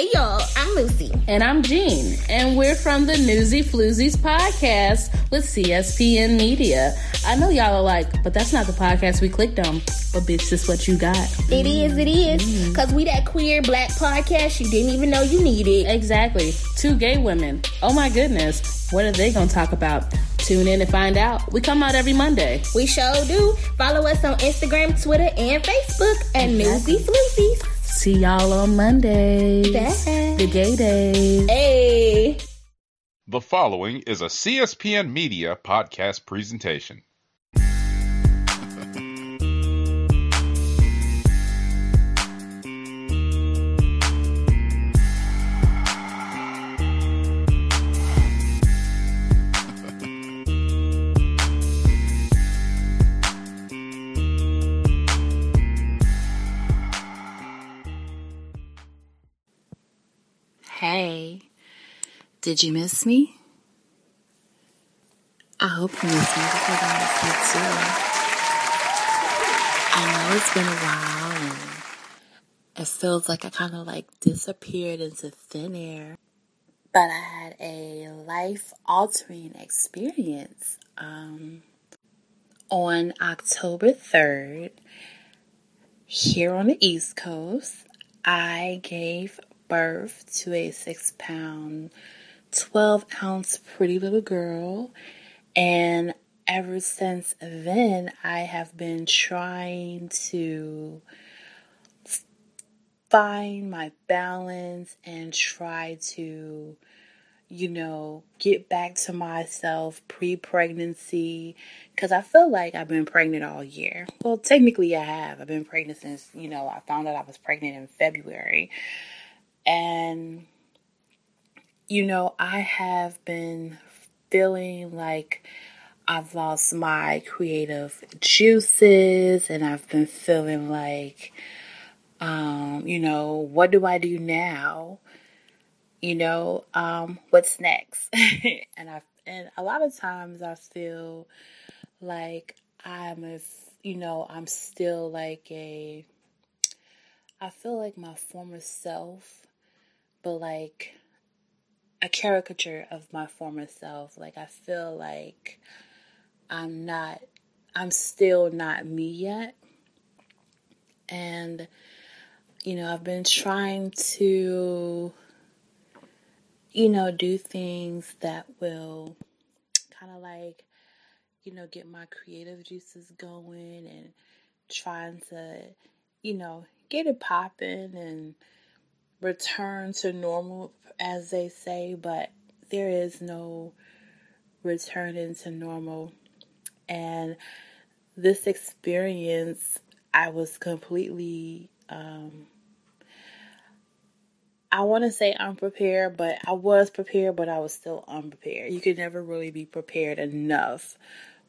Hey y'all, I'm Lucy. And I'm Jean. And we're from the Newsy Floozies podcast with CSPN Media. I know y'all are like, but that's not the podcast we clicked on. But bitch, this is what you got. It is, it is. Mm. Cause we that queer black podcast you didn't even know you needed. Exactly. Two gay women. Oh my goodness. What are they gonna talk about? Tune in and find out. We come out every Monday. We sure do. Follow us on Instagram, Twitter, and Facebook at exactly. Newsy Floozies. See y'all on Monday. The gay days. Hey. The following is a CSPN Media podcast presentation. Did you miss me? I hope you miss me because I miss you too. I know it's been a while and it feels like I kind of like disappeared into thin air. But I had a life altering experience um, on October 3rd here on the East Coast. I gave birth to a six pound, 12 ounce pretty little girl. And ever since then, I have been trying to find my balance and try to, you know, get back to myself pre pregnancy. Because I feel like I've been pregnant all year. Well, technically, I have. I've been pregnant since, you know, I found out I was pregnant in February. And, you know, I have been feeling like I've lost my creative juices and I've been feeling like, um, you know, what do I do now? You know, um, what's next? and I and a lot of times I feel like I'm a, you know, I'm still like a I feel like my former self but like a caricature of my former self. Like I feel like I'm not I'm still not me yet. And you know, I've been trying to you know, do things that will kind of like you know, get my creative juices going and trying to you know, get it popping and return to normal, as they say, but there is no returning to normal. And this experience, I was completely, um, I want to say unprepared, but I was prepared, but I was still unprepared. You can never really be prepared enough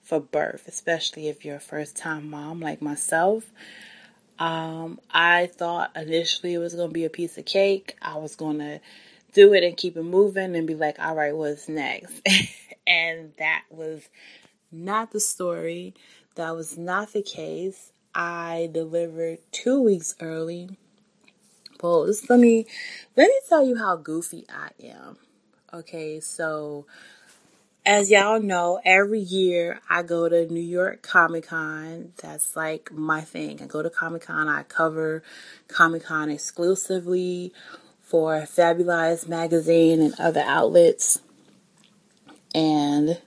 for birth, especially if you're a first time mom like myself. Um, I thought initially it was going to be a piece of cake. I was going to do it and keep it moving and be like, all right, what's next? and that was not the story. That was not the case. I delivered two weeks early. Well, let me let me tell you how goofy I am. Okay, so as y'all know, every year I go to New York Comic Con. That's like my thing. I go to Comic Con, I cover Comic Con exclusively for Fabulous magazine and other outlets. And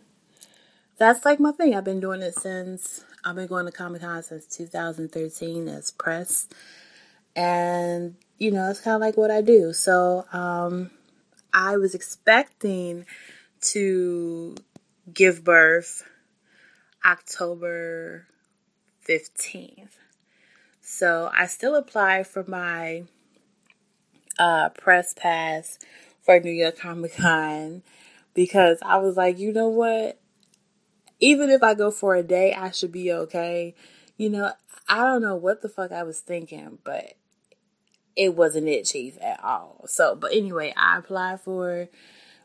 that's like my thing. I've been doing it since I've been going to Comic Con since 2013 as press. And you know, it's kind of like what I do. So, um I was expecting to give birth October 15th. So I still apply for my uh, press pass for New York Comic Con because I was like, you know what? Even if I go for a day, I should be okay. You know, I don't know what the fuck I was thinking, but it wasn't it, Chief, at all. So, but anyway, I applied for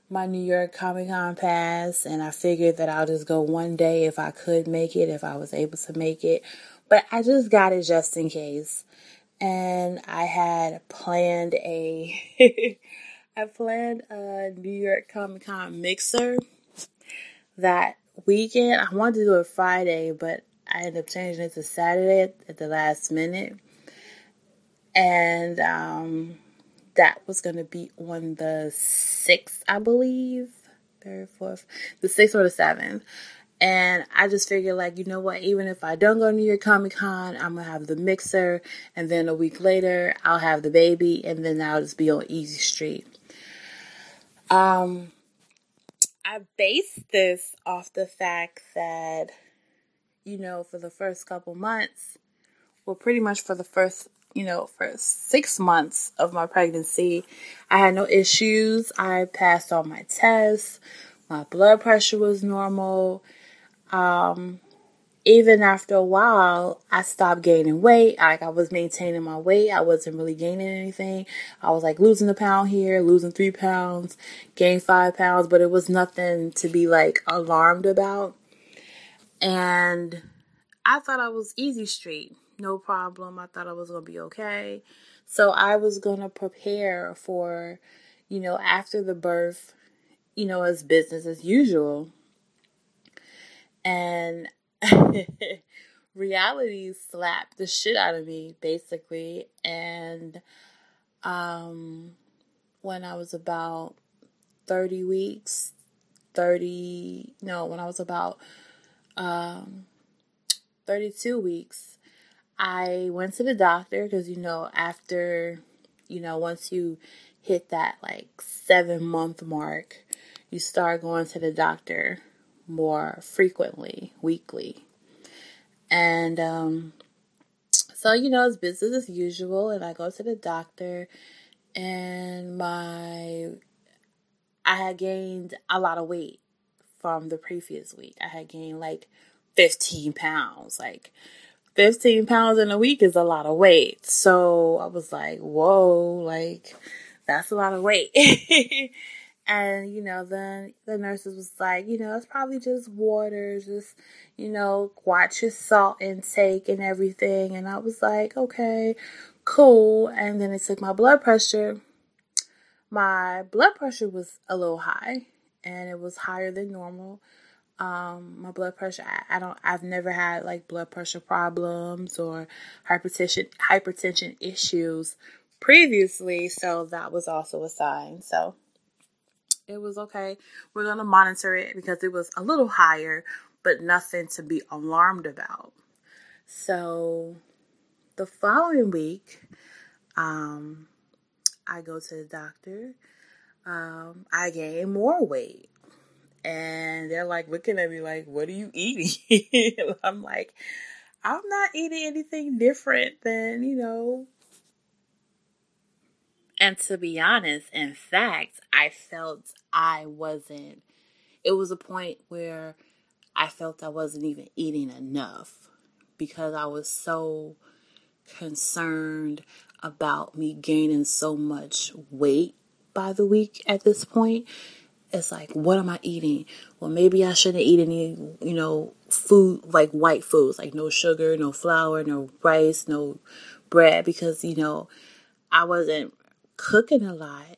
my New York Comic Con pass, and I figured that I'll just go one day if I could make it, if I was able to make it. But I just got it just in case. and I had planned a I planned a New York Comic Con mixer that weekend. I wanted to do it Friday, but I ended up changing it to Saturday at the last minute. And um, that was going to be on the 6th, I believe. Third, fourth, the 6th or the 7th. And I just figured, like, you know what? Even if I don't go to New York Comic Con, I'm gonna have the mixer, and then a week later, I'll have the baby, and then I'll just be on Easy Street. Um, I based this off the fact that, you know, for the first couple months, well, pretty much for the first, you know, for six months of my pregnancy, I had no issues. I passed all my tests. My blood pressure was normal um, even after a while, I stopped gaining weight. Like I was maintaining my weight. I wasn't really gaining anything. I was like losing a pound here, losing three pounds, gained five pounds, but it was nothing to be like alarmed about. And I thought I was easy street, no problem. I thought I was gonna be okay. So I was gonna prepare for, you know, after the birth, you know, as business as usual and reality slapped the shit out of me basically and um when I was about 30 weeks 30 no when I was about um 32 weeks I went to the doctor because you know after you know once you hit that like 7 month mark you start going to the doctor more frequently, weekly. And um, so, you know, it's business as usual. And I go to the doctor, and my, I had gained a lot of weight from the previous week. I had gained like 15 pounds. Like, 15 pounds in a week is a lot of weight. So I was like, whoa, like, that's a lot of weight. And, you know, then the nurses was like, you know, it's probably just water, just, you know, watch your salt intake and everything. And I was like, okay, cool. And then they took my blood pressure. My blood pressure was a little high and it was higher than normal. Um, my blood pressure, I, I don't, I've never had like blood pressure problems or hypertension, hypertension issues previously. So that was also a sign. So, it was okay. We're going to monitor it because it was a little higher, but nothing to be alarmed about. So the following week, um, I go to the doctor. Um, I gain more weight. And they're like looking at me like, what are you eating? I'm like, I'm not eating anything different than, you know, and to be honest, in fact, I felt I wasn't, it was a point where I felt I wasn't even eating enough because I was so concerned about me gaining so much weight by the week at this point. It's like, what am I eating? Well, maybe I shouldn't eat any, you know, food like white foods, like no sugar, no flour, no rice, no bread, because, you know, I wasn't cooking a lot.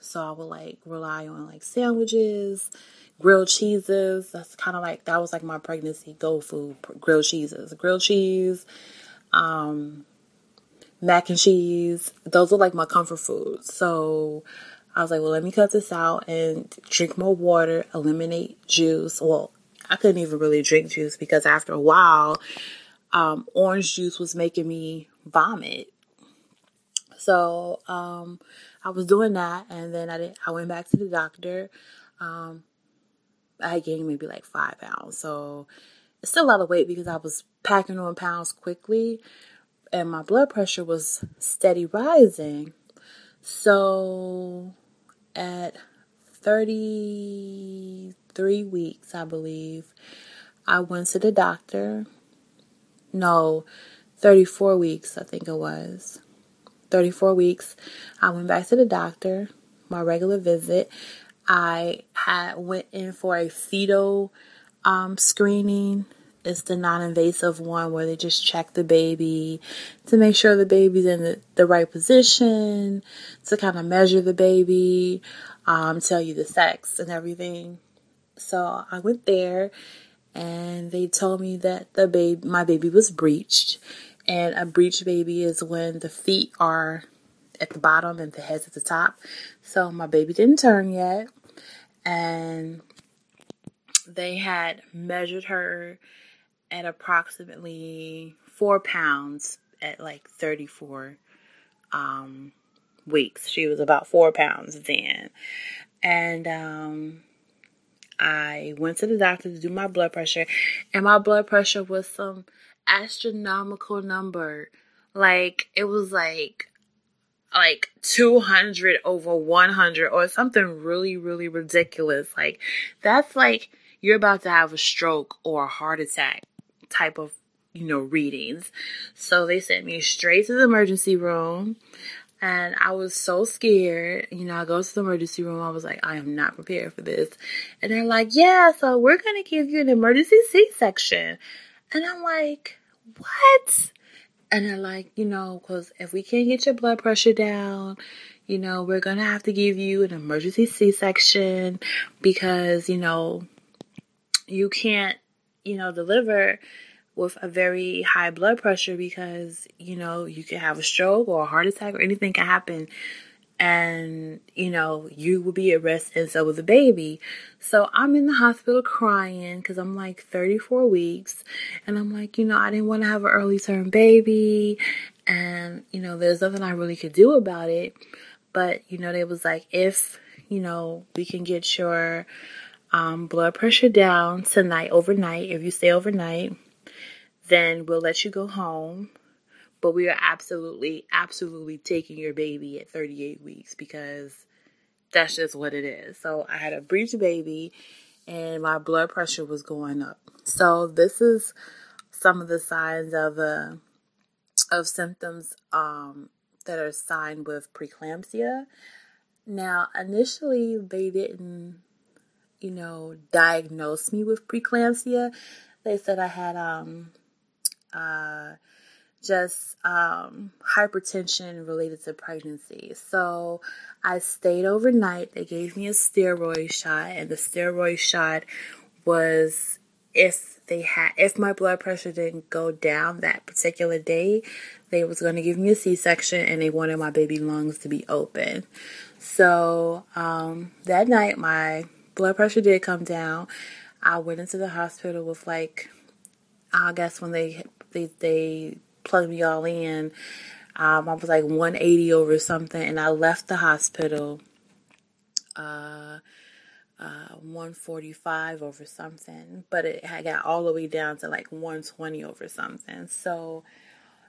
So I would like rely on like sandwiches, grilled cheeses. That's kind of like that was like my pregnancy go food, grilled cheeses, grilled cheese, um, mac and cheese. Those are like my comfort foods. So I was like, well, let me cut this out and drink more water, eliminate juice. Well, I couldn't even really drink juice because after a while, um, orange juice was making me vomit. So um, I was doing that, and then I did, I went back to the doctor. Um, I gained maybe like five pounds, so it's still a lot of weight because I was packing on pounds quickly, and my blood pressure was steady rising. So at 33 weeks, I believe, I went to the doctor. No, 34 weeks, I think it was. 34 weeks. I went back to the doctor, my regular visit. I had went in for a fetal um, screening It's the non invasive one where they just check the baby to make sure the baby's in the, the right position, to kind of measure the baby, um, tell you the sex and everything. So I went there and they told me that the baby, my baby was breached. And a breached baby is when the feet are at the bottom and the head's at the top. So my baby didn't turn yet. And they had measured her at approximately four pounds at like 34 um, weeks. She was about four pounds then. And um, I went to the doctor to do my blood pressure, and my blood pressure was some astronomical number. Like, it was like like 200 over 100 or something really really ridiculous like that's like you're about to have a stroke or a heart attack type of you know readings so they sent me straight to the emergency room and I was so scared. You know, I go to the emergency room. I was like, I am not prepared for this. And they're like, yeah, so we're going to give you an emergency C section. And I'm like, what? And they're like, you know, because if we can't get your blood pressure down, you know, we're going to have to give you an emergency C section because, you know, you can't, you know, the liver with a very high blood pressure because, you know, you can have a stroke or a heart attack or anything can happen. And, you know, you will be at risk and so will the baby. So I'm in the hospital crying because I'm like 34 weeks. And I'm like, you know, I didn't want to have an early term baby. And, you know, there's nothing I really could do about it. But, you know, they was like, if, you know, we can get your um, blood pressure down tonight, overnight, if you stay overnight, then we'll let you go home. But we are absolutely, absolutely taking your baby at 38 weeks because that's just what it is. So I had a breech baby and my blood pressure was going up. So this is some of the signs of uh, of symptoms um, that are signed with preeclampsia. Now, initially, they didn't, you know, diagnose me with preeclampsia. They said I had um, uh, just um, hypertension related to pregnancy. So I stayed overnight. They gave me a steroid shot, and the steroid shot was if they had if my blood pressure didn't go down that particular day, they was going to give me a C-section, and they wanted my baby lungs to be open. So um, that night, my blood pressure did come down. I went into the hospital with like I guess when they they they plugged me all in. Um, I was like 180 over something, and I left the hospital. Uh, uh, 145 over something, but it had got all the way down to like 120 over something. So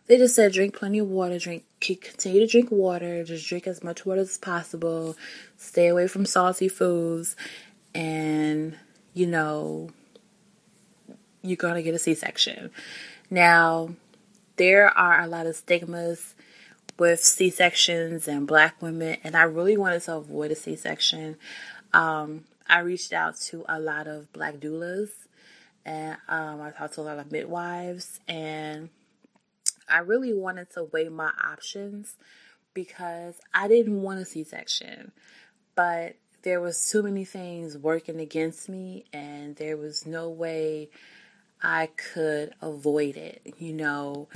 they just said drink plenty of water, drink continue to drink water, just drink as much water as possible, stay away from salty foods, and you know you're gonna get a C-section. Now, there are a lot of stigmas with C sections and black women, and I really wanted to avoid a C section. Um, I reached out to a lot of black doulas, and um, I talked to a lot of midwives, and I really wanted to weigh my options because I didn't want a C section, but there was too many things working against me, and there was no way I could avoid it. You know,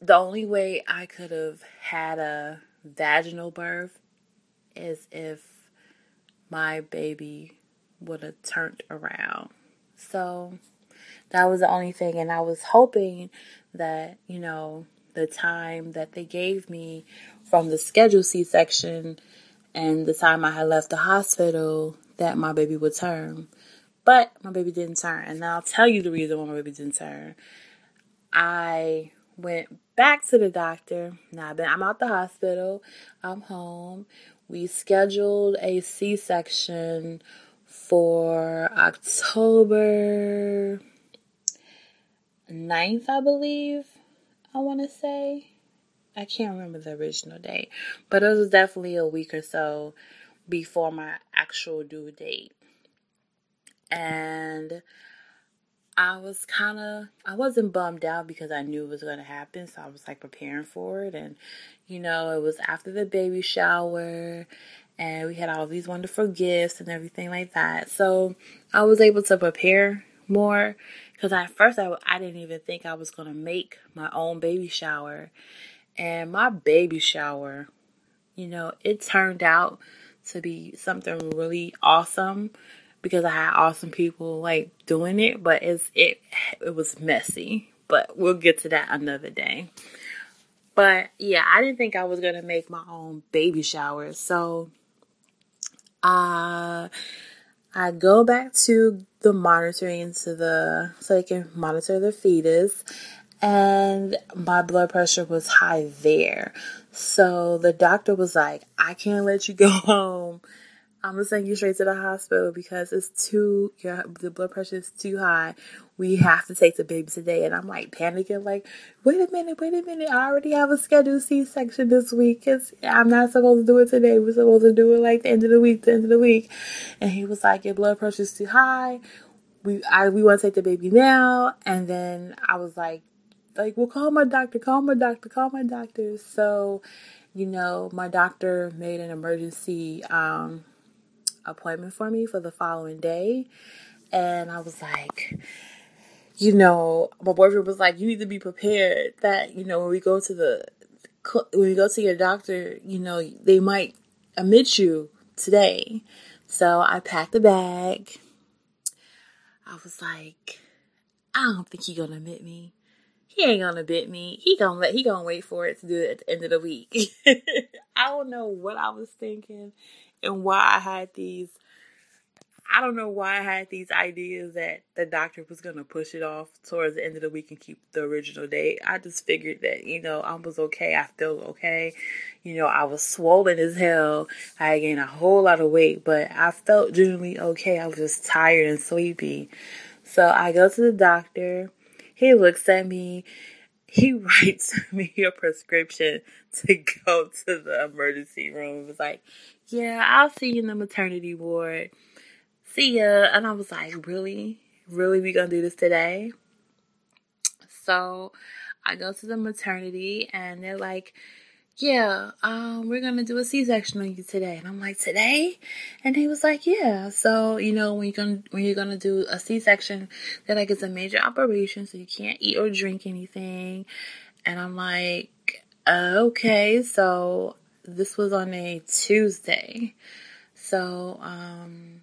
the only way I could have had a vaginal birth is if my baby would have turned around. So that was the only thing. And I was hoping that, you know, the time that they gave me from the scheduled C section and the time I had left the hospital that my baby would turn. But my baby didn't turn. And I'll tell you the reason why my baby didn't turn. I went back to the doctor. Now I'm out the hospital. I'm home. We scheduled a C section for October 9th, I believe. I want to say. I can't remember the original date, but it was definitely a week or so before my actual due date and I was kind of, I wasn't bummed out because I knew it was going to happen. So I was like preparing for it. And, you know, it was after the baby shower and we had all these wonderful gifts and everything like that. So I was able to prepare more because at first I, I didn't even think I was going to make my own baby shower. And my baby shower, you know, it turned out to be something really awesome because I had awesome people like doing it, but it's it it was messy. But we'll get to that another day. But yeah, I didn't think I was gonna make my own baby shower, so uh I go back to the monitoring to the so they can monitor the fetus and my blood pressure was high there. So the doctor was like, I can't let you go home I'm gonna send you straight to the hospital because it's too your the blood pressure is too high. We have to take the baby today, and I'm like panicking, like, wait a minute, wait a minute. I already have a scheduled C-section this week. Cause I'm not supposed to do it today. We're supposed to do it like the end of the week, the end of the week. And he was like, your blood pressure is too high. We I we want to take the baby now. And then I was like, like, well, call my doctor, call my doctor, call my doctor. So, you know, my doctor made an emergency. um appointment for me for the following day. And I was like, you know, my boyfriend was like, you need to be prepared that, you know, when we go to the, when we go to your doctor, you know, they might admit you today. So I packed a bag. I was like, I don't think he gonna admit me. He ain't gonna bit me. He gonna let he gonna wait for it to do it at the end of the week. I don't know what I was thinking and why I had these I don't know why I had these ideas that the doctor was to push it off towards the end of the week and keep the original date. I just figured that, you know, I was okay. I felt okay. You know, I was swollen as hell. I gained a whole lot of weight, but I felt generally okay. I was just tired and sleepy. So I go to the doctor. He looks at me. He writes me a prescription to go to the emergency room. It was like, yeah, I'll see you in the maternity ward. See ya. And I was like, really? Really, we gonna do this today? So I go to the maternity and they're like, yeah, um, we're gonna do a C-section on you today. And I'm like, today? And he was like, yeah. So, you know, when you're gonna, when you're gonna do a C-section, they're like, it's a major operation, so you can't eat or drink anything. And I'm like, okay. So this was on a Tuesday. So, um,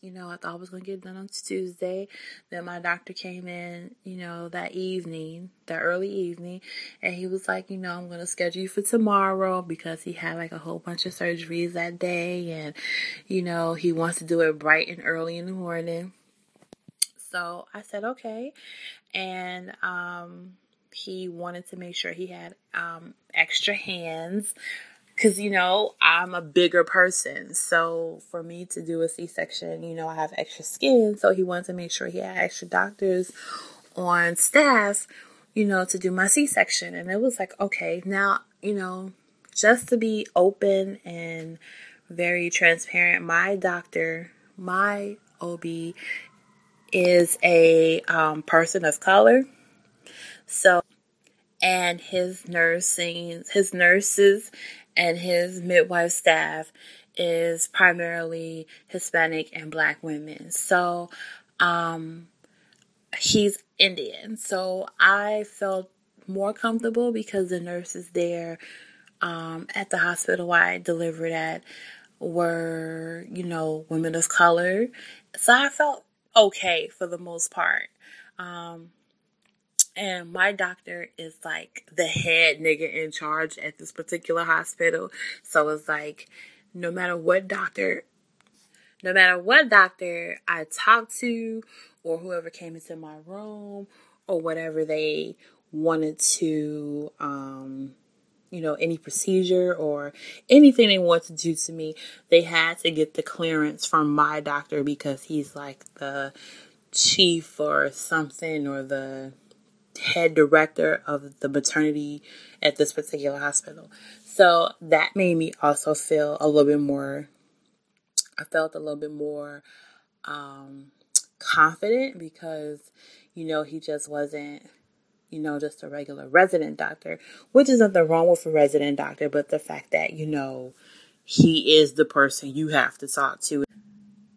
you know, I thought I was going to get done on Tuesday. Then my doctor came in, you know, that evening, that early evening, and he was like, you know, I'm going to schedule you for tomorrow because he had like a whole bunch of surgeries that day and, you know, he wants to do it bright and early in the morning. So I said, okay. And, um, he wanted to make sure he had um, extra hands because you know I'm a bigger person. So for me to do a C-section, you know I have extra skin. So he wanted to make sure he had extra doctors on staff, you know, to do my C-section. And it was like, okay, now you know, just to be open and very transparent, my doctor, my OB, is a um, person of color. So and his nursing his nurses and his midwife staff is primarily Hispanic and black women. So, um, he's Indian. So I felt more comfortable because the nurses there um, at the hospital I delivered at were, you know, women of color. So I felt okay for the most part. Um, and my doctor is like the head nigga in charge at this particular hospital. So it's like, no matter what doctor, no matter what doctor I talk to, or whoever came into my room, or whatever they wanted to, um, you know, any procedure or anything they want to do to me, they had to get the clearance from my doctor because he's like the chief or something or the head director of the maternity at this particular hospital. So that made me also feel a little bit more, I felt a little bit more um, confident because, you know, he just wasn't, you know, just a regular resident doctor, which is nothing wrong with a resident doctor, but the fact that, you know, he is the person you have to talk to.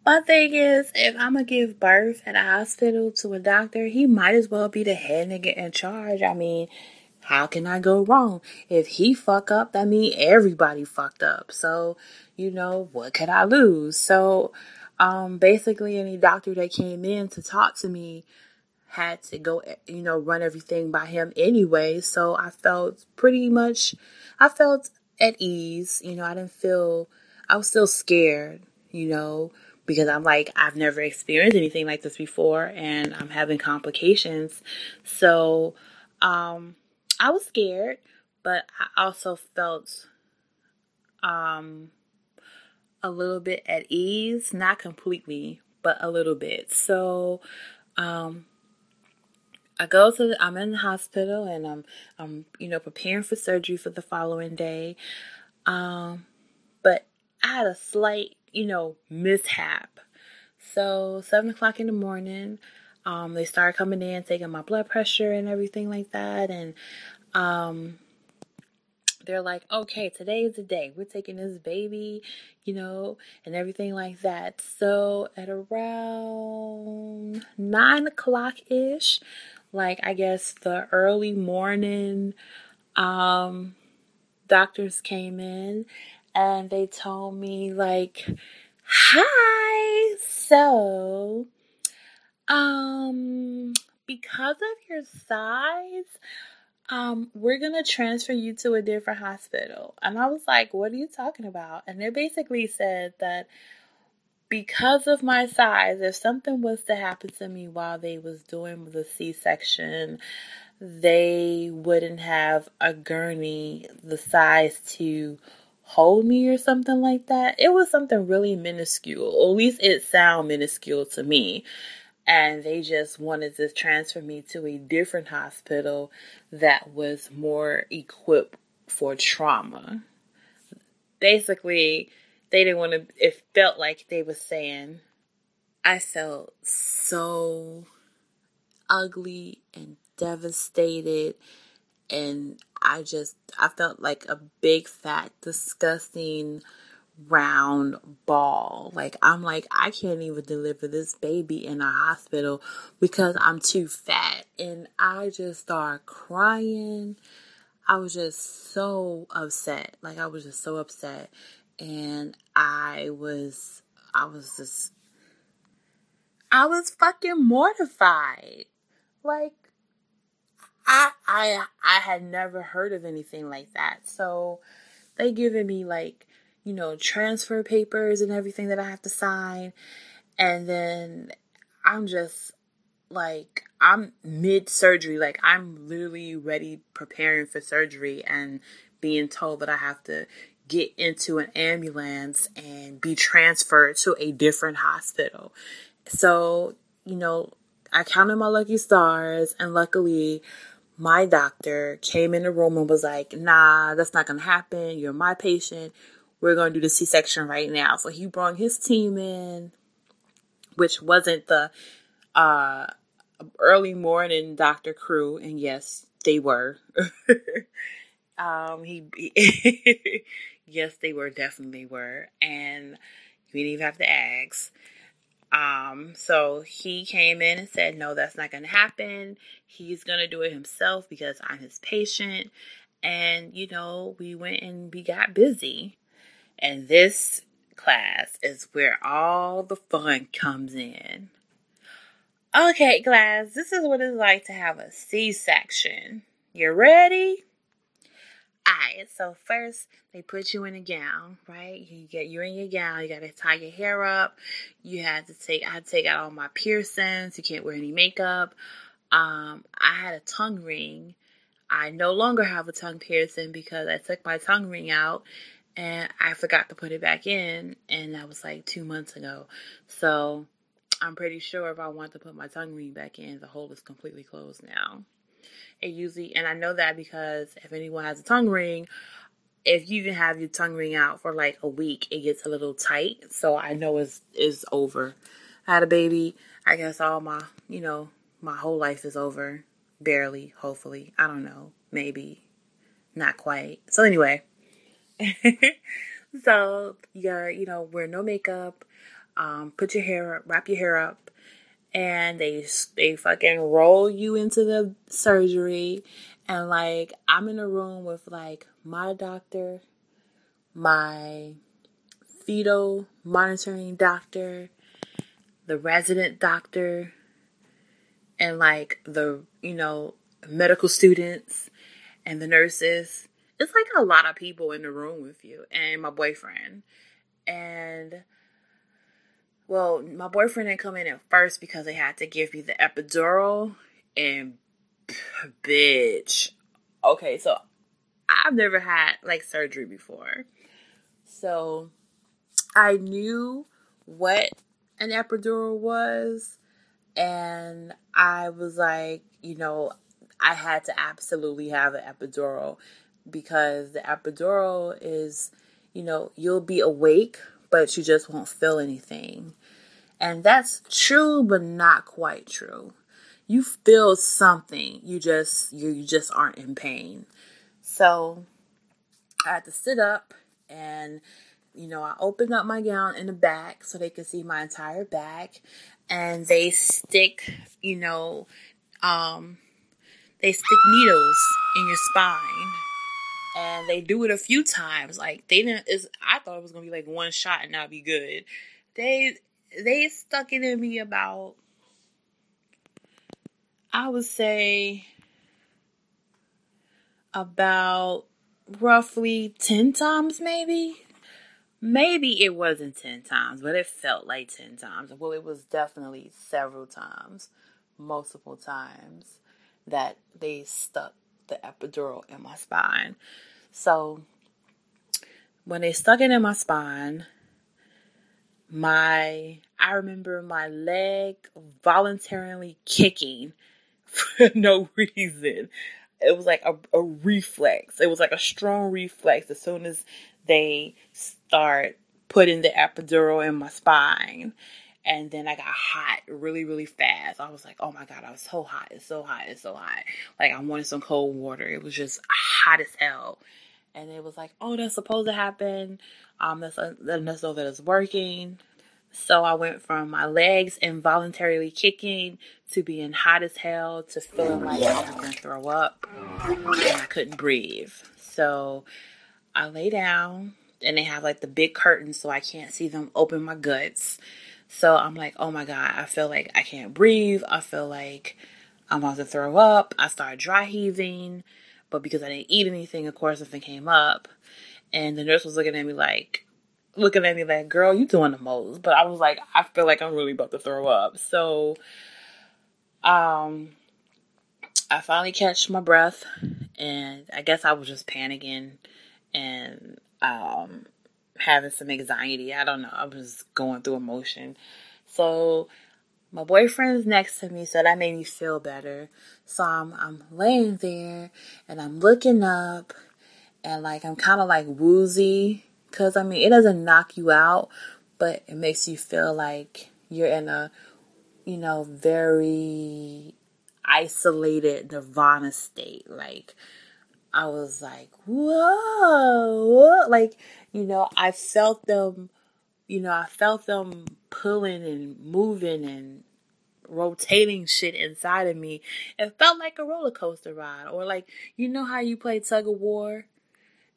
My thing is, if I'm gonna give birth at a hospital to a doctor, he might as well be the head nigga in charge. I mean, how can I go wrong? If he fuck up, that means everybody fucked up. So, you know, what could I lose? So, um, basically any doctor that came in to talk to me had to go, you know, run everything by him anyway. So I felt pretty much, I felt at ease. You know, I didn't feel, I was still scared, you know, because I'm like, I've never experienced anything like this before and I'm having complications. So, um, I was scared, but I also felt, um, a little bit at ease, not completely, but a little bit. So, um, I go to the, I'm in the hospital and I'm I'm you know preparing for surgery for the following day. Um, but I had a slight you know, mishap. So seven o'clock in the morning, um, they started coming in, taking my blood pressure and everything like that, and um, they're like, okay, today is the day. We're taking this baby, you know, and everything like that. So at around nine o'clock ish, like I guess the early morning, um, doctors came in and they told me like, "Hi, so um because of your size, um we're to transfer you to a different hospital." And I was like, "What are you talking about?" And they basically said that because of my size, if something was to happen to me while they was doing the C-section, they wouldn't have a gurney the size to hold me or something like that. It was something really minuscule. At least it sounded minuscule to me. And they just wanted to transfer me to a different hospital that was more equipped for trauma. Basically, they didn't want to, it felt like they were saying, I felt so ugly and devastated and I just I felt like a big fat disgusting round ball. Like I'm like I can't even deliver this baby in a hospital because I'm too fat and I just started crying. I was just so upset. Like I was just so upset and I was I was just I was fucking mortified. Like I I I had never heard of anything like that. So they given me like, you know, transfer papers and everything that I have to sign. And then I'm just like I'm mid surgery, like I'm literally ready preparing for surgery and being told that I have to get into an ambulance and be transferred to a different hospital. So, you know, I counted my lucky stars and luckily my doctor came in the room and was like, nah, that's not going to happen. You're my patient. We're going to do the C section right now. So he brought his team in, which wasn't the uh, early morning doctor crew. And yes, they were. um, he, yes, they were, definitely were. And we didn't even have to ask. Um, so he came in and said, No, that's not going to happen. He's going to do it himself because I'm his patient. And, you know, we went and we got busy. And this class is where all the fun comes in. Okay, class, this is what it's like to have a C section. You ready? Alright, so first they put you in a gown, right? You get you're in your gown, you gotta tie your hair up, you had to take I had to take out all my piercings, you can't wear any makeup. Um, I had a tongue ring. I no longer have a tongue piercing because I took my tongue ring out and I forgot to put it back in and that was like two months ago. So I'm pretty sure if I want to put my tongue ring back in, the hole is completely closed now. It usually, and I know that because if anyone has a tongue ring, if you even have your tongue ring out for like a week, it gets a little tight. So I know it's is over. I had a baby. I guess all my, you know, my whole life is over. Barely, hopefully. I don't know. Maybe. Not quite. So, anyway. so, you gotta, you know, wear no makeup, um, put your hair up, wrap your hair up, and they they fucking roll you into the surgery and like I'm in a room with like my doctor, my fetal monitoring doctor, the resident doctor, and like the, you know, medical students and the nurses. It's like a lot of people in the room with you and my boyfriend. And well, my boyfriend didn't come in at first because they had to give me the epidural and bitch. Okay, so I've never had like surgery before. So I knew what an epidural was and I was like, you know, I had to absolutely have an epidural because the epidural is, you know, you'll be awake, but you just won't feel anything. And that's true, but not quite true. You feel something. You just you, you just aren't in pain. So I had to sit up and you know, I opened up my gown in the back so they could see my entire back and they stick, you know, um they stick needles in your spine and they do it a few times. Like they didn't is I thought it was gonna be like one shot and that'd be good. They they stuck it in me about I would say about roughly 10 times maybe maybe it wasn't 10 times but it felt like 10 times well it was definitely several times multiple times that they stuck the epidural in my spine so when they stuck it in my spine my I remember my leg voluntarily kicking for no reason. It was like a, a reflex. It was like a strong reflex as soon as they start putting the epidural in my spine. And then I got hot really, really fast. I was like, oh my God, I was so hot. It's so hot. It's so hot. Like I wanted some cold water. It was just hot as hell. And it was like, oh, that's supposed to happen. Um, that's, uh, that's know that it's working. So I went from my legs involuntarily kicking to being hot as hell to feeling like I was going to throw up and I couldn't breathe. So I lay down and they have like the big curtains so I can't see them open my guts. So I'm like, oh my God, I feel like I can't breathe. I feel like I'm about to throw up. I started dry heaving, but because I didn't eat anything, of course, nothing came up. And the nurse was looking at me like, looking at me like, girl, you doing the most. But I was like, I feel like I'm really about to throw up. So um I finally catch my breath and I guess I was just panicking and um having some anxiety. I don't know. I was going through emotion. So my boyfriend's next to me, so that made me feel better. So I'm I'm laying there and I'm looking up and like I'm kind of like woozy because I mean, it doesn't knock you out, but it makes you feel like you're in a, you know, very isolated nirvana state. Like, I was like, whoa, like, you know, I felt them, you know, I felt them pulling and moving and rotating shit inside of me. It felt like a roller coaster ride, or like, you know how you play tug of war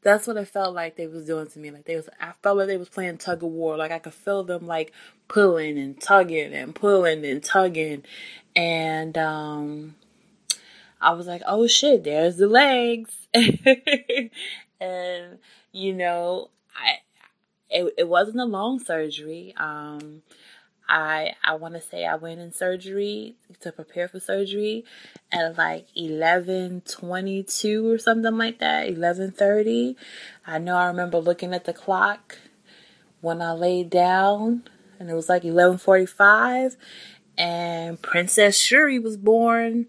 that's what it felt like they was doing to me. Like they was, I felt like they was playing tug of war. Like I could feel them like pulling and tugging and pulling and tugging, and um, I was like, oh shit, there's the legs, and you know, I, it, it wasn't a long surgery. Um, I I want to say I went in surgery to prepare for surgery at like 11:22 or something like that, 11:30. I know I remember looking at the clock when I laid down and it was like 11:45 and Princess Shuri was born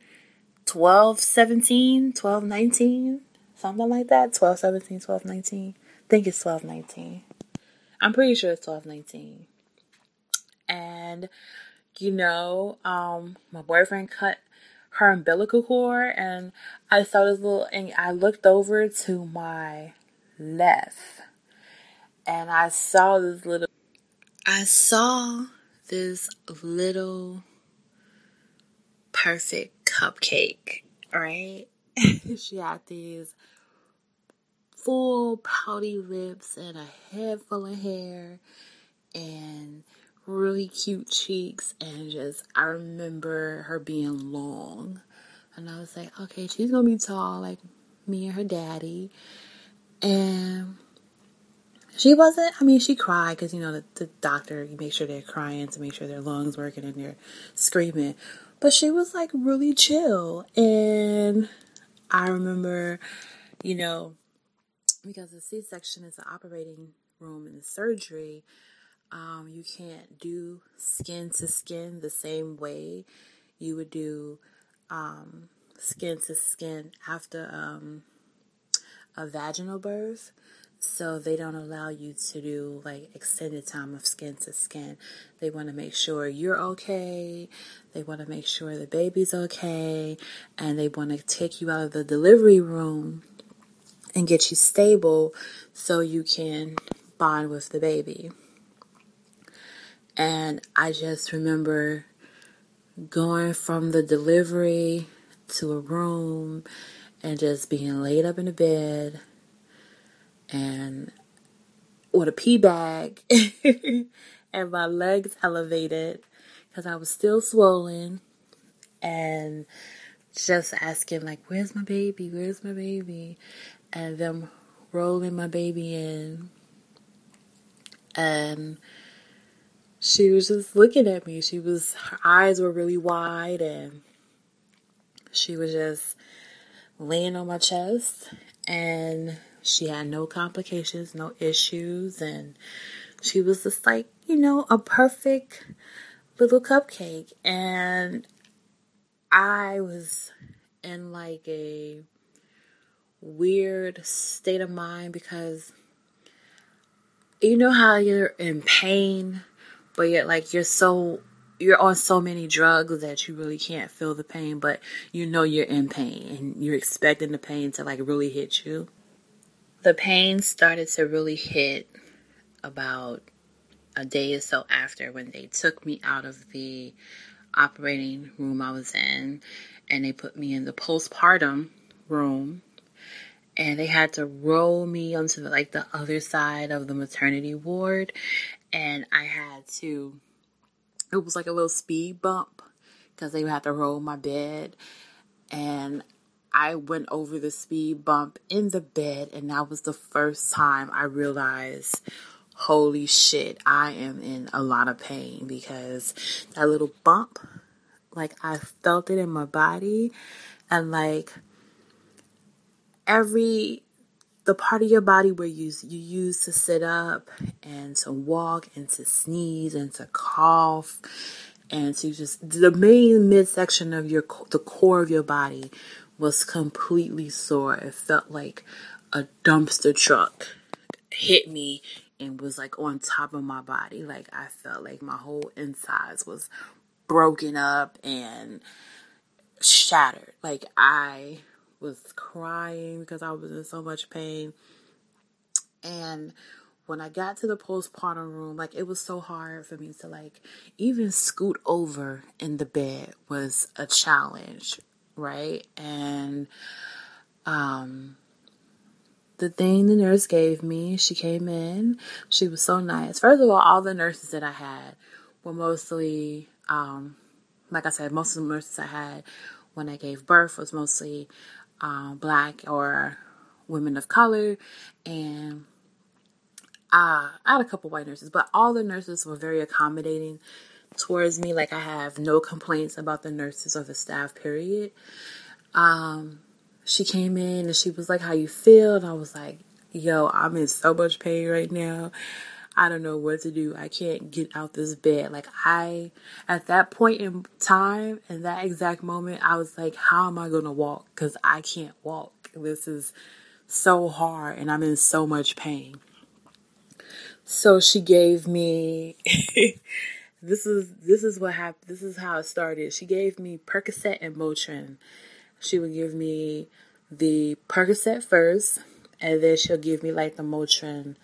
12:17, 12:19, something like that, 12:17, 12:19. I think it's 12:19. I'm pretty sure it's 12:19 and you know, um, my boyfriend cut her umbilical cord and I saw this little and I looked over to my left and I saw this little I saw this little perfect cupcake, right? she had these full pouty lips and a head full of hair and really cute cheeks and just I remember her being long. And I was like, okay, she's gonna be tall like me and her daddy. And she wasn't, I mean, she cried because, you know, the, the doctor, you make sure they're crying to make sure their lungs working and they're screaming. But she was like really chill. And I remember, you know, because the C section is the operating room in the surgery, um, you can't do skin to skin the same way you would do um, skin to skin after um, a vaginal birth. So they don't allow you to do like extended time of skin to skin. They want to make sure you're okay. They want to make sure the baby's okay. And they want to take you out of the delivery room and get you stable so you can bond with the baby. And I just remember going from the delivery to a room and just being laid up in a bed and with a pee bag and my legs elevated because I was still swollen and just asking like where's my baby? Where's my baby? And them rolling my baby in. And she was just looking at me. She was, her eyes were really wide and she was just laying on my chest and she had no complications, no issues. And she was just like, you know, a perfect little cupcake. And I was in like a weird state of mind because you know how you're in pain but yet like you're so you're on so many drugs that you really can't feel the pain, but you know you're in pain and you're expecting the pain to like really hit you. The pain started to really hit about a day or so after when they took me out of the operating room I was in and they put me in the postpartum room and they had to roll me onto the, like the other side of the maternity ward and I had to, it was like a little speed bump because they had to roll my bed. And I went over the speed bump in the bed, and that was the first time I realized, holy shit, I am in a lot of pain because that little bump, like I felt it in my body, and like every the part of your body where you you use to sit up and to walk and to sneeze and to cough and to just the main midsection of your the core of your body was completely sore. It felt like a dumpster truck hit me and was like on top of my body. Like I felt like my whole insides was broken up and shattered. Like I was crying because I was in so much pain. And when I got to the postpartum room, like it was so hard for me to like even scoot over in the bed was a challenge, right? And um the thing the nurse gave me, she came in, she was so nice. First of all, all the nurses that I had were mostly um like I said, most of the nurses I had when I gave birth was mostly um, black or women of color, and uh, I had a couple white nurses, but all the nurses were very accommodating towards me. Like I have no complaints about the nurses or the staff. Period. Um, she came in and she was like, "How you feel?" And I was like, "Yo, I'm in so much pain right now." I don't know what to do. I can't get out this bed. Like I at that point in time, in that exact moment, I was like, how am I to walk cuz I can't walk. This is so hard and I'm in so much pain. So she gave me this is this is what happened. This is how it started. She gave me Percocet and Motrin. She would give me the Percocet first, and then she'll give me like the Motrin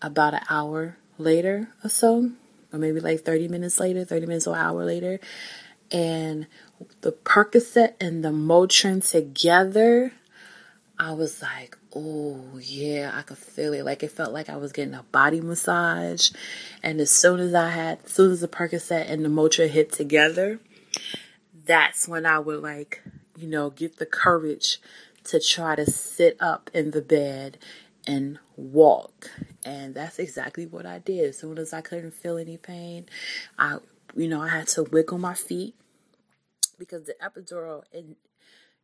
about an hour later or so, or maybe like 30 minutes later, 30 minutes or an hour later. And the Percocet and the Motrin together, I was like, oh yeah, I could feel it. Like it felt like I was getting a body massage. And as soon as I had, as soon as the Percocet and the Motrin hit together, that's when I would like, you know, get the courage to try to sit up in the bed and walk. And that's exactly what I did. As soon as I couldn't feel any pain, I, you know, I had to wiggle my feet because the epidural and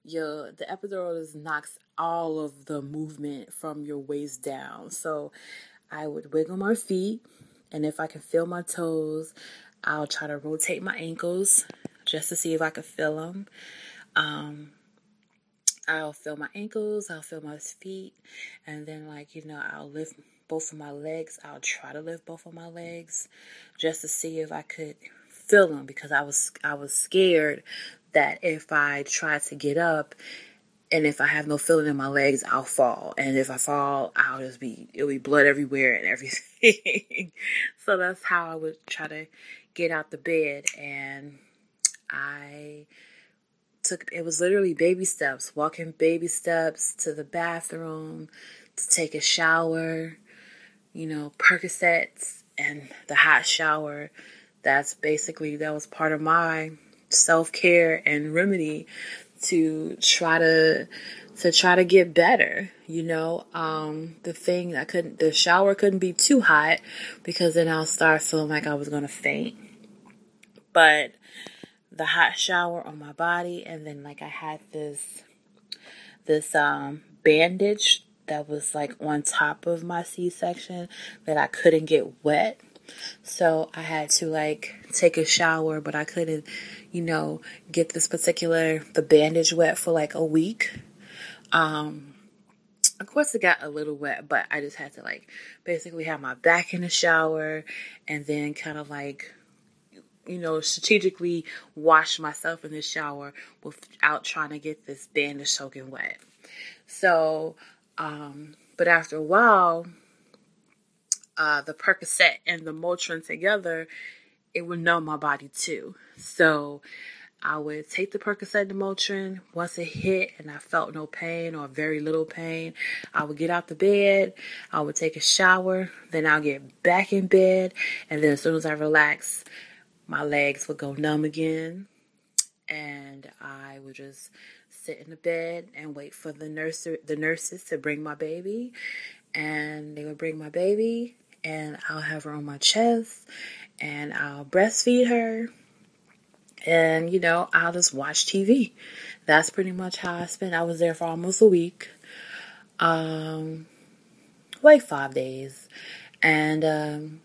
your the epidural just knocks all of the movement from your waist down. So I would wiggle my feet, and if I can feel my toes, I'll try to rotate my ankles just to see if I can feel them. Um, I'll feel my ankles, I'll feel my feet, and then, like, you know, I'll lift both of my legs. I'll try to lift both of my legs just to see if I could feel them because I was I was scared that if I try to get up and if I have no feeling in my legs, I'll fall. And if I fall, I'll just be, it'll be blood everywhere and everything. so that's how I would try to get out the bed. And I took, it was literally baby steps, walking baby steps to the bathroom, to take a shower, you know, Percocets and the hot shower. That's basically, that was part of my self care and remedy to try to to try to get better you know? Um the thing i couldn't the shower couldn't be too hot because then i'll start feeling like i was gonna faint. But the hot shower on my body and then like i had this this um bandage that was like on top of my c-section that i couldn't get wet. So I had to like take a shower, but I couldn't, you know, get this particular the bandage wet for like a week. Um of course it got a little wet, but I just had to like basically have my back in the shower and then kind of like you know, strategically wash myself in the shower without trying to get this bandage soaking wet. So, um, but after a while, uh, the Percocet and the Motrin together, it would numb my body too. So I would take the Percocet and the Motrin. Once it hit and I felt no pain or very little pain, I would get out the bed. I would take a shower. Then I'll get back in bed. And then as soon as I relax, my legs would go numb again. And I would just sit in the bed and wait for the nurse the nurses to bring my baby and they would bring my baby and I'll have her on my chest and I'll breastfeed her and you know I'll just watch TV. That's pretty much how I spent. I was there for almost a week, um, like five days, and um,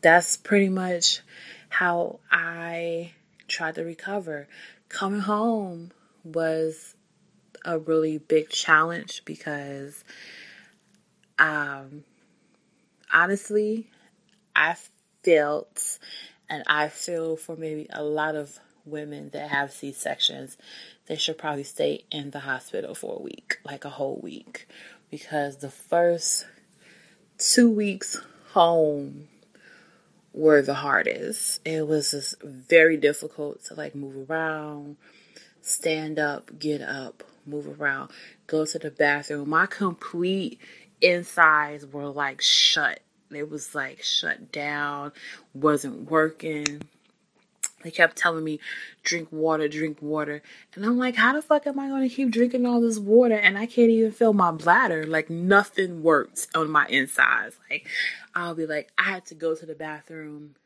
that's pretty much how I tried to recover. Coming home was a really big challenge because um honestly, I felt, and I feel for maybe a lot of women that have C sections, they should probably stay in the hospital for a week, like a whole week, because the first two weeks home were the hardest. It was just very difficult to like move around, stand up, get up, move around, go to the bathroom. My complete insides were like shut. It was like shut down, wasn't working. They kept telling me, drink water, drink water. And I'm like, how the fuck am I going to keep drinking all this water and I can't even feel my bladder? Like, nothing works on my insides. Like, I'll be like, I had to go to the bathroom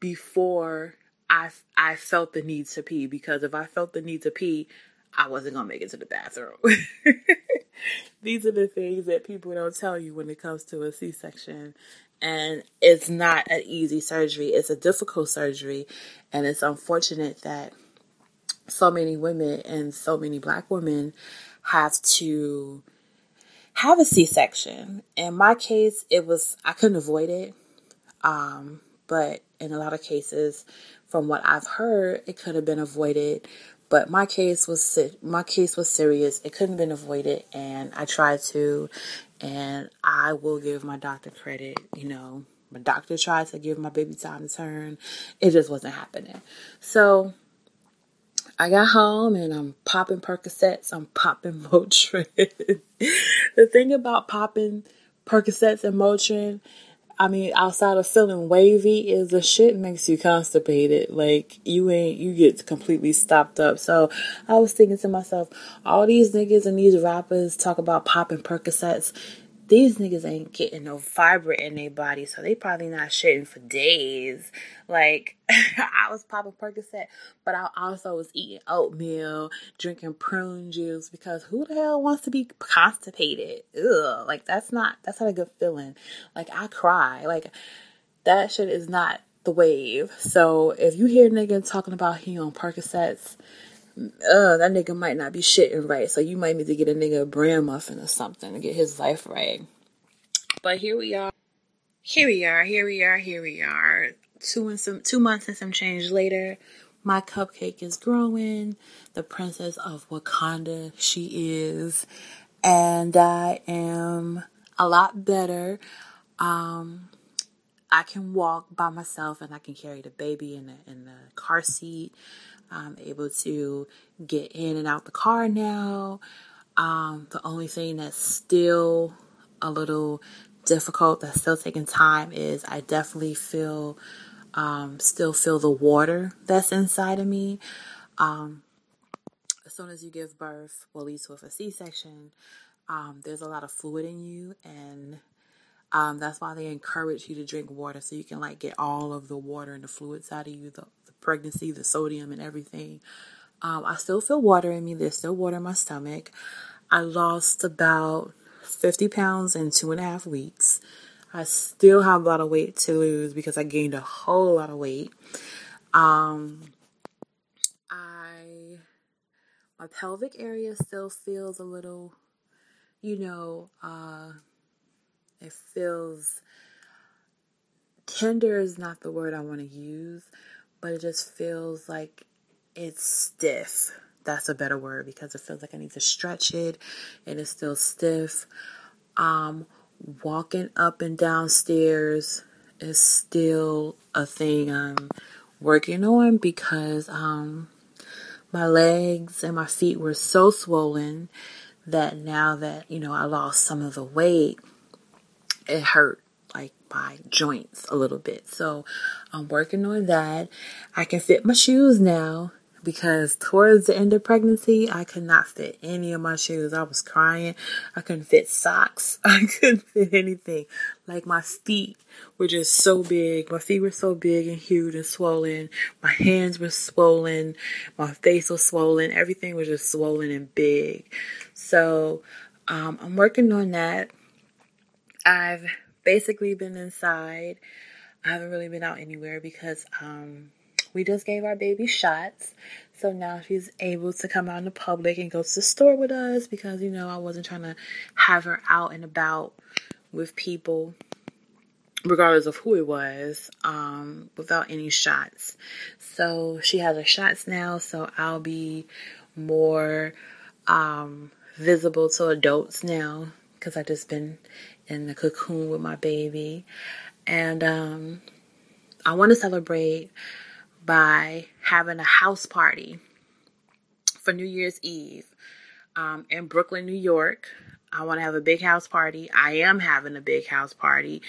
before I, I felt the need to pee because if I felt the need to pee, I wasn't to make it to the bathroom. These are the things that people don't tell you when it comes to a C section. And it's not an easy surgery, it's a difficult surgery. And it's unfortunate that so many women and so many black women have to have a C section. In my case, it was, I couldn't avoid it. Um, but in a lot of cases, from what I've heard, it could have been avoided. But my case was my case was serious. It couldn't have been avoided, and I tried to, and I will give my doctor credit. You know, my doctor tried to give my baby time to turn. It just wasn't happening. So I got home and I'm popping Percocets. I'm popping Motrin. the thing about popping Percocets and Motrin I mean, outside of feeling wavy, is the shit makes you constipated. Like you ain't, you get completely stopped up. So I was thinking to myself, all these niggas and these rappers talk about popping Percocets these niggas ain't getting no fiber in their body, so they probably not shitting for days. Like I was popping Percocet, but I also was eating oatmeal, drinking prune juice because who the hell wants to be constipated? Ugh, like that's not that's not a good feeling. Like I cry, like that shit is not the wave. So if you hear niggas talking about he on Percocets uh, that nigga might not be shitting right. So you might need to get a nigga a bran muffin or something to get his life right. But here we are. Here we are. Here we are. Here we are. Two and some two months and some change later, my cupcake is growing. The princess of Wakanda she is, and I am a lot better. Um, I can walk by myself and I can carry the baby in the in the car seat. I'm able to get in and out the car now. Um, the only thing that's still a little difficult, that's still taking time, is I definitely feel, um, still feel the water that's inside of me. Um, as soon as you give birth, well, at least with a C section, um, there's a lot of fluid in you, and um, that's why they encourage you to drink water so you can like get all of the water and the fluids out of you, the, pregnancy, the sodium and everything. Um, I still feel water in me. There's still water in my stomach. I lost about 50 pounds in two and a half weeks. I still have a lot of weight to lose because I gained a whole lot of weight. Um, I my pelvic area still feels a little, you know, uh, it feels tender is not the word I want to use, but it just feels like it's stiff. That's a better word because it feels like I need to stretch it and it's still stiff. Um, walking up and down stairs is still a thing I'm working on because um, my legs and my feet were so swollen that now that you know I lost some of the weight, it hurt my joints a little bit. So I'm working on that. I can fit my shoes now because towards the end of pregnancy, I could not fit any of my shoes. I was crying. I couldn't fit socks. I couldn't fit anything. Like my feet were just so big. My feet were so big and huge and swollen. My hands were swollen. My face was swollen. Everything was just swollen and big. So um, I'm working on that. I've basically been inside. I haven't really been out anywhere because um, we just gave our baby shots. So now she's able to come out in the public and go to the store with us because, you know, I wasn't trying to have her out and about with people, regardless of who it was, um, without any shots. So she has her shots now, so I'll be more um, visible to adults now because I've just been in the cocoon with my baby. And um, I want to celebrate by having a house party for New Year's Eve um, in Brooklyn, New York. I want to have a big house party. I am having a big house party,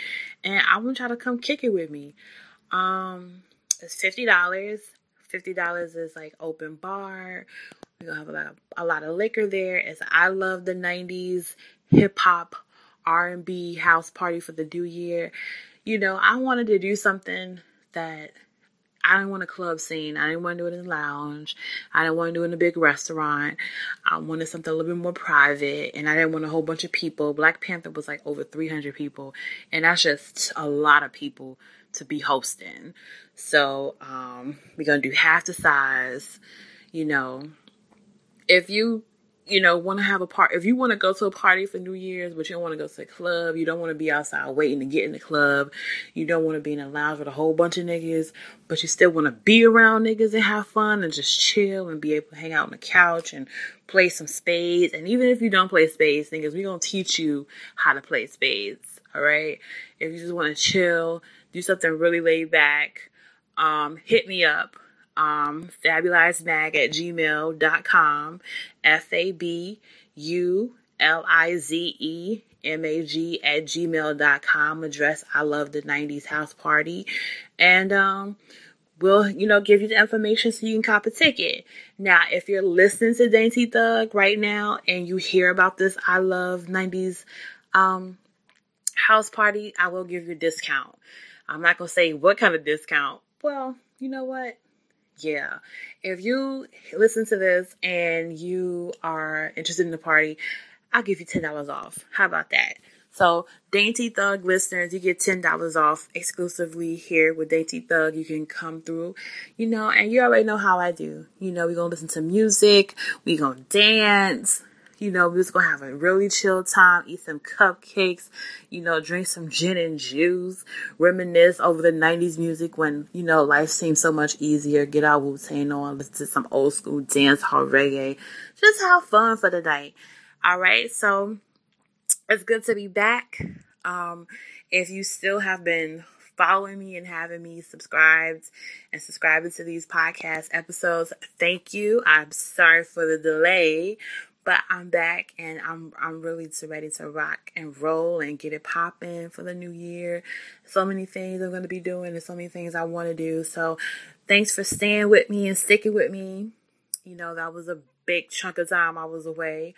and I want y'all to come kick it with me. Um, it's fifty dollars. Fifty dollars is like open bar. We're gonna have a lot, of, a lot of liquor there. As I love the '90s hip hop R&B house party for the new year. You know, I wanted to do something that I didn't want a club scene. I didn't want to do it in the lounge. I didn't want to do it in a big restaurant. I wanted something a little bit more private, and I didn't want a whole bunch of people. Black Panther was like over 300 people, and that's just a lot of people to be hosting. So um, we're gonna do half the size. You know, if you you know, want to have a part. If you want to go to a party for New Year's, but you don't want to go to a club, you don't want to be outside waiting to get in the club, you don't want to be in a lounge with a whole bunch of niggas, but you still want to be around niggas and have fun and just chill and be able to hang out on the couch and play some spades. And even if you don't play spades, niggas, we're going to teach you how to play spades. All right. If you just want to chill, do something really laid back, um, hit me up um, fabulizemag at gmail.com. F A B U L I Z E M A G at gmail.com. Address I love the 90s house party. And, um, we'll, you know, give you the information so you can cop a ticket. Now, if you're listening to Dainty Thug right now and you hear about this I love 90s, um, house party, I will give you a discount. I'm not going to say what kind of discount. Well, you know what? Yeah, if you listen to this and you are interested in the party, I'll give you $10 off. How about that? So, Dainty Thug listeners, you get $10 off exclusively here with Dainty Thug. You can come through, you know, and you already know how I do. You know, we're going to listen to music, we're going to dance, you know, we was gonna have a really chill time, eat some cupcakes, you know, drink some gin and juice, reminisce over the 90s music when, you know, life seemed so much easier. Get our Wu Tang on, listen to some old school dance hall reggae. Just have fun for the night. All right, so it's good to be back. Um, if you still have been following me and having me subscribed and subscribing to these podcast episodes. Thank you. I'm sorry for the delay, but I'm back and I'm I'm really ready to rock and roll and get it popping for the new year. So many things I'm gonna be doing and so many things I want to do. So thanks for staying with me and sticking with me. You know that was a big chunk of time I was away.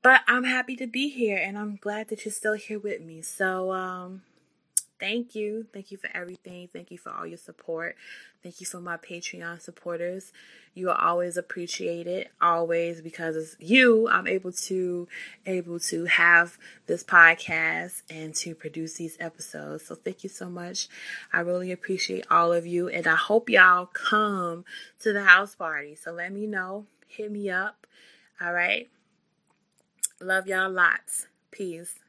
But I'm happy to be here and I'm glad that you're still here with me. So um thank you. Thank you for everything. Thank you for all your support. Thank you for my Patreon supporters. You are always appreciated, always because it's you I'm able to able to have this podcast and to produce these episodes. So thank you so much. I really appreciate all of you and I hope y'all come to the house party. So let me know. Hit me up. All right. Love y'all lots. Peace.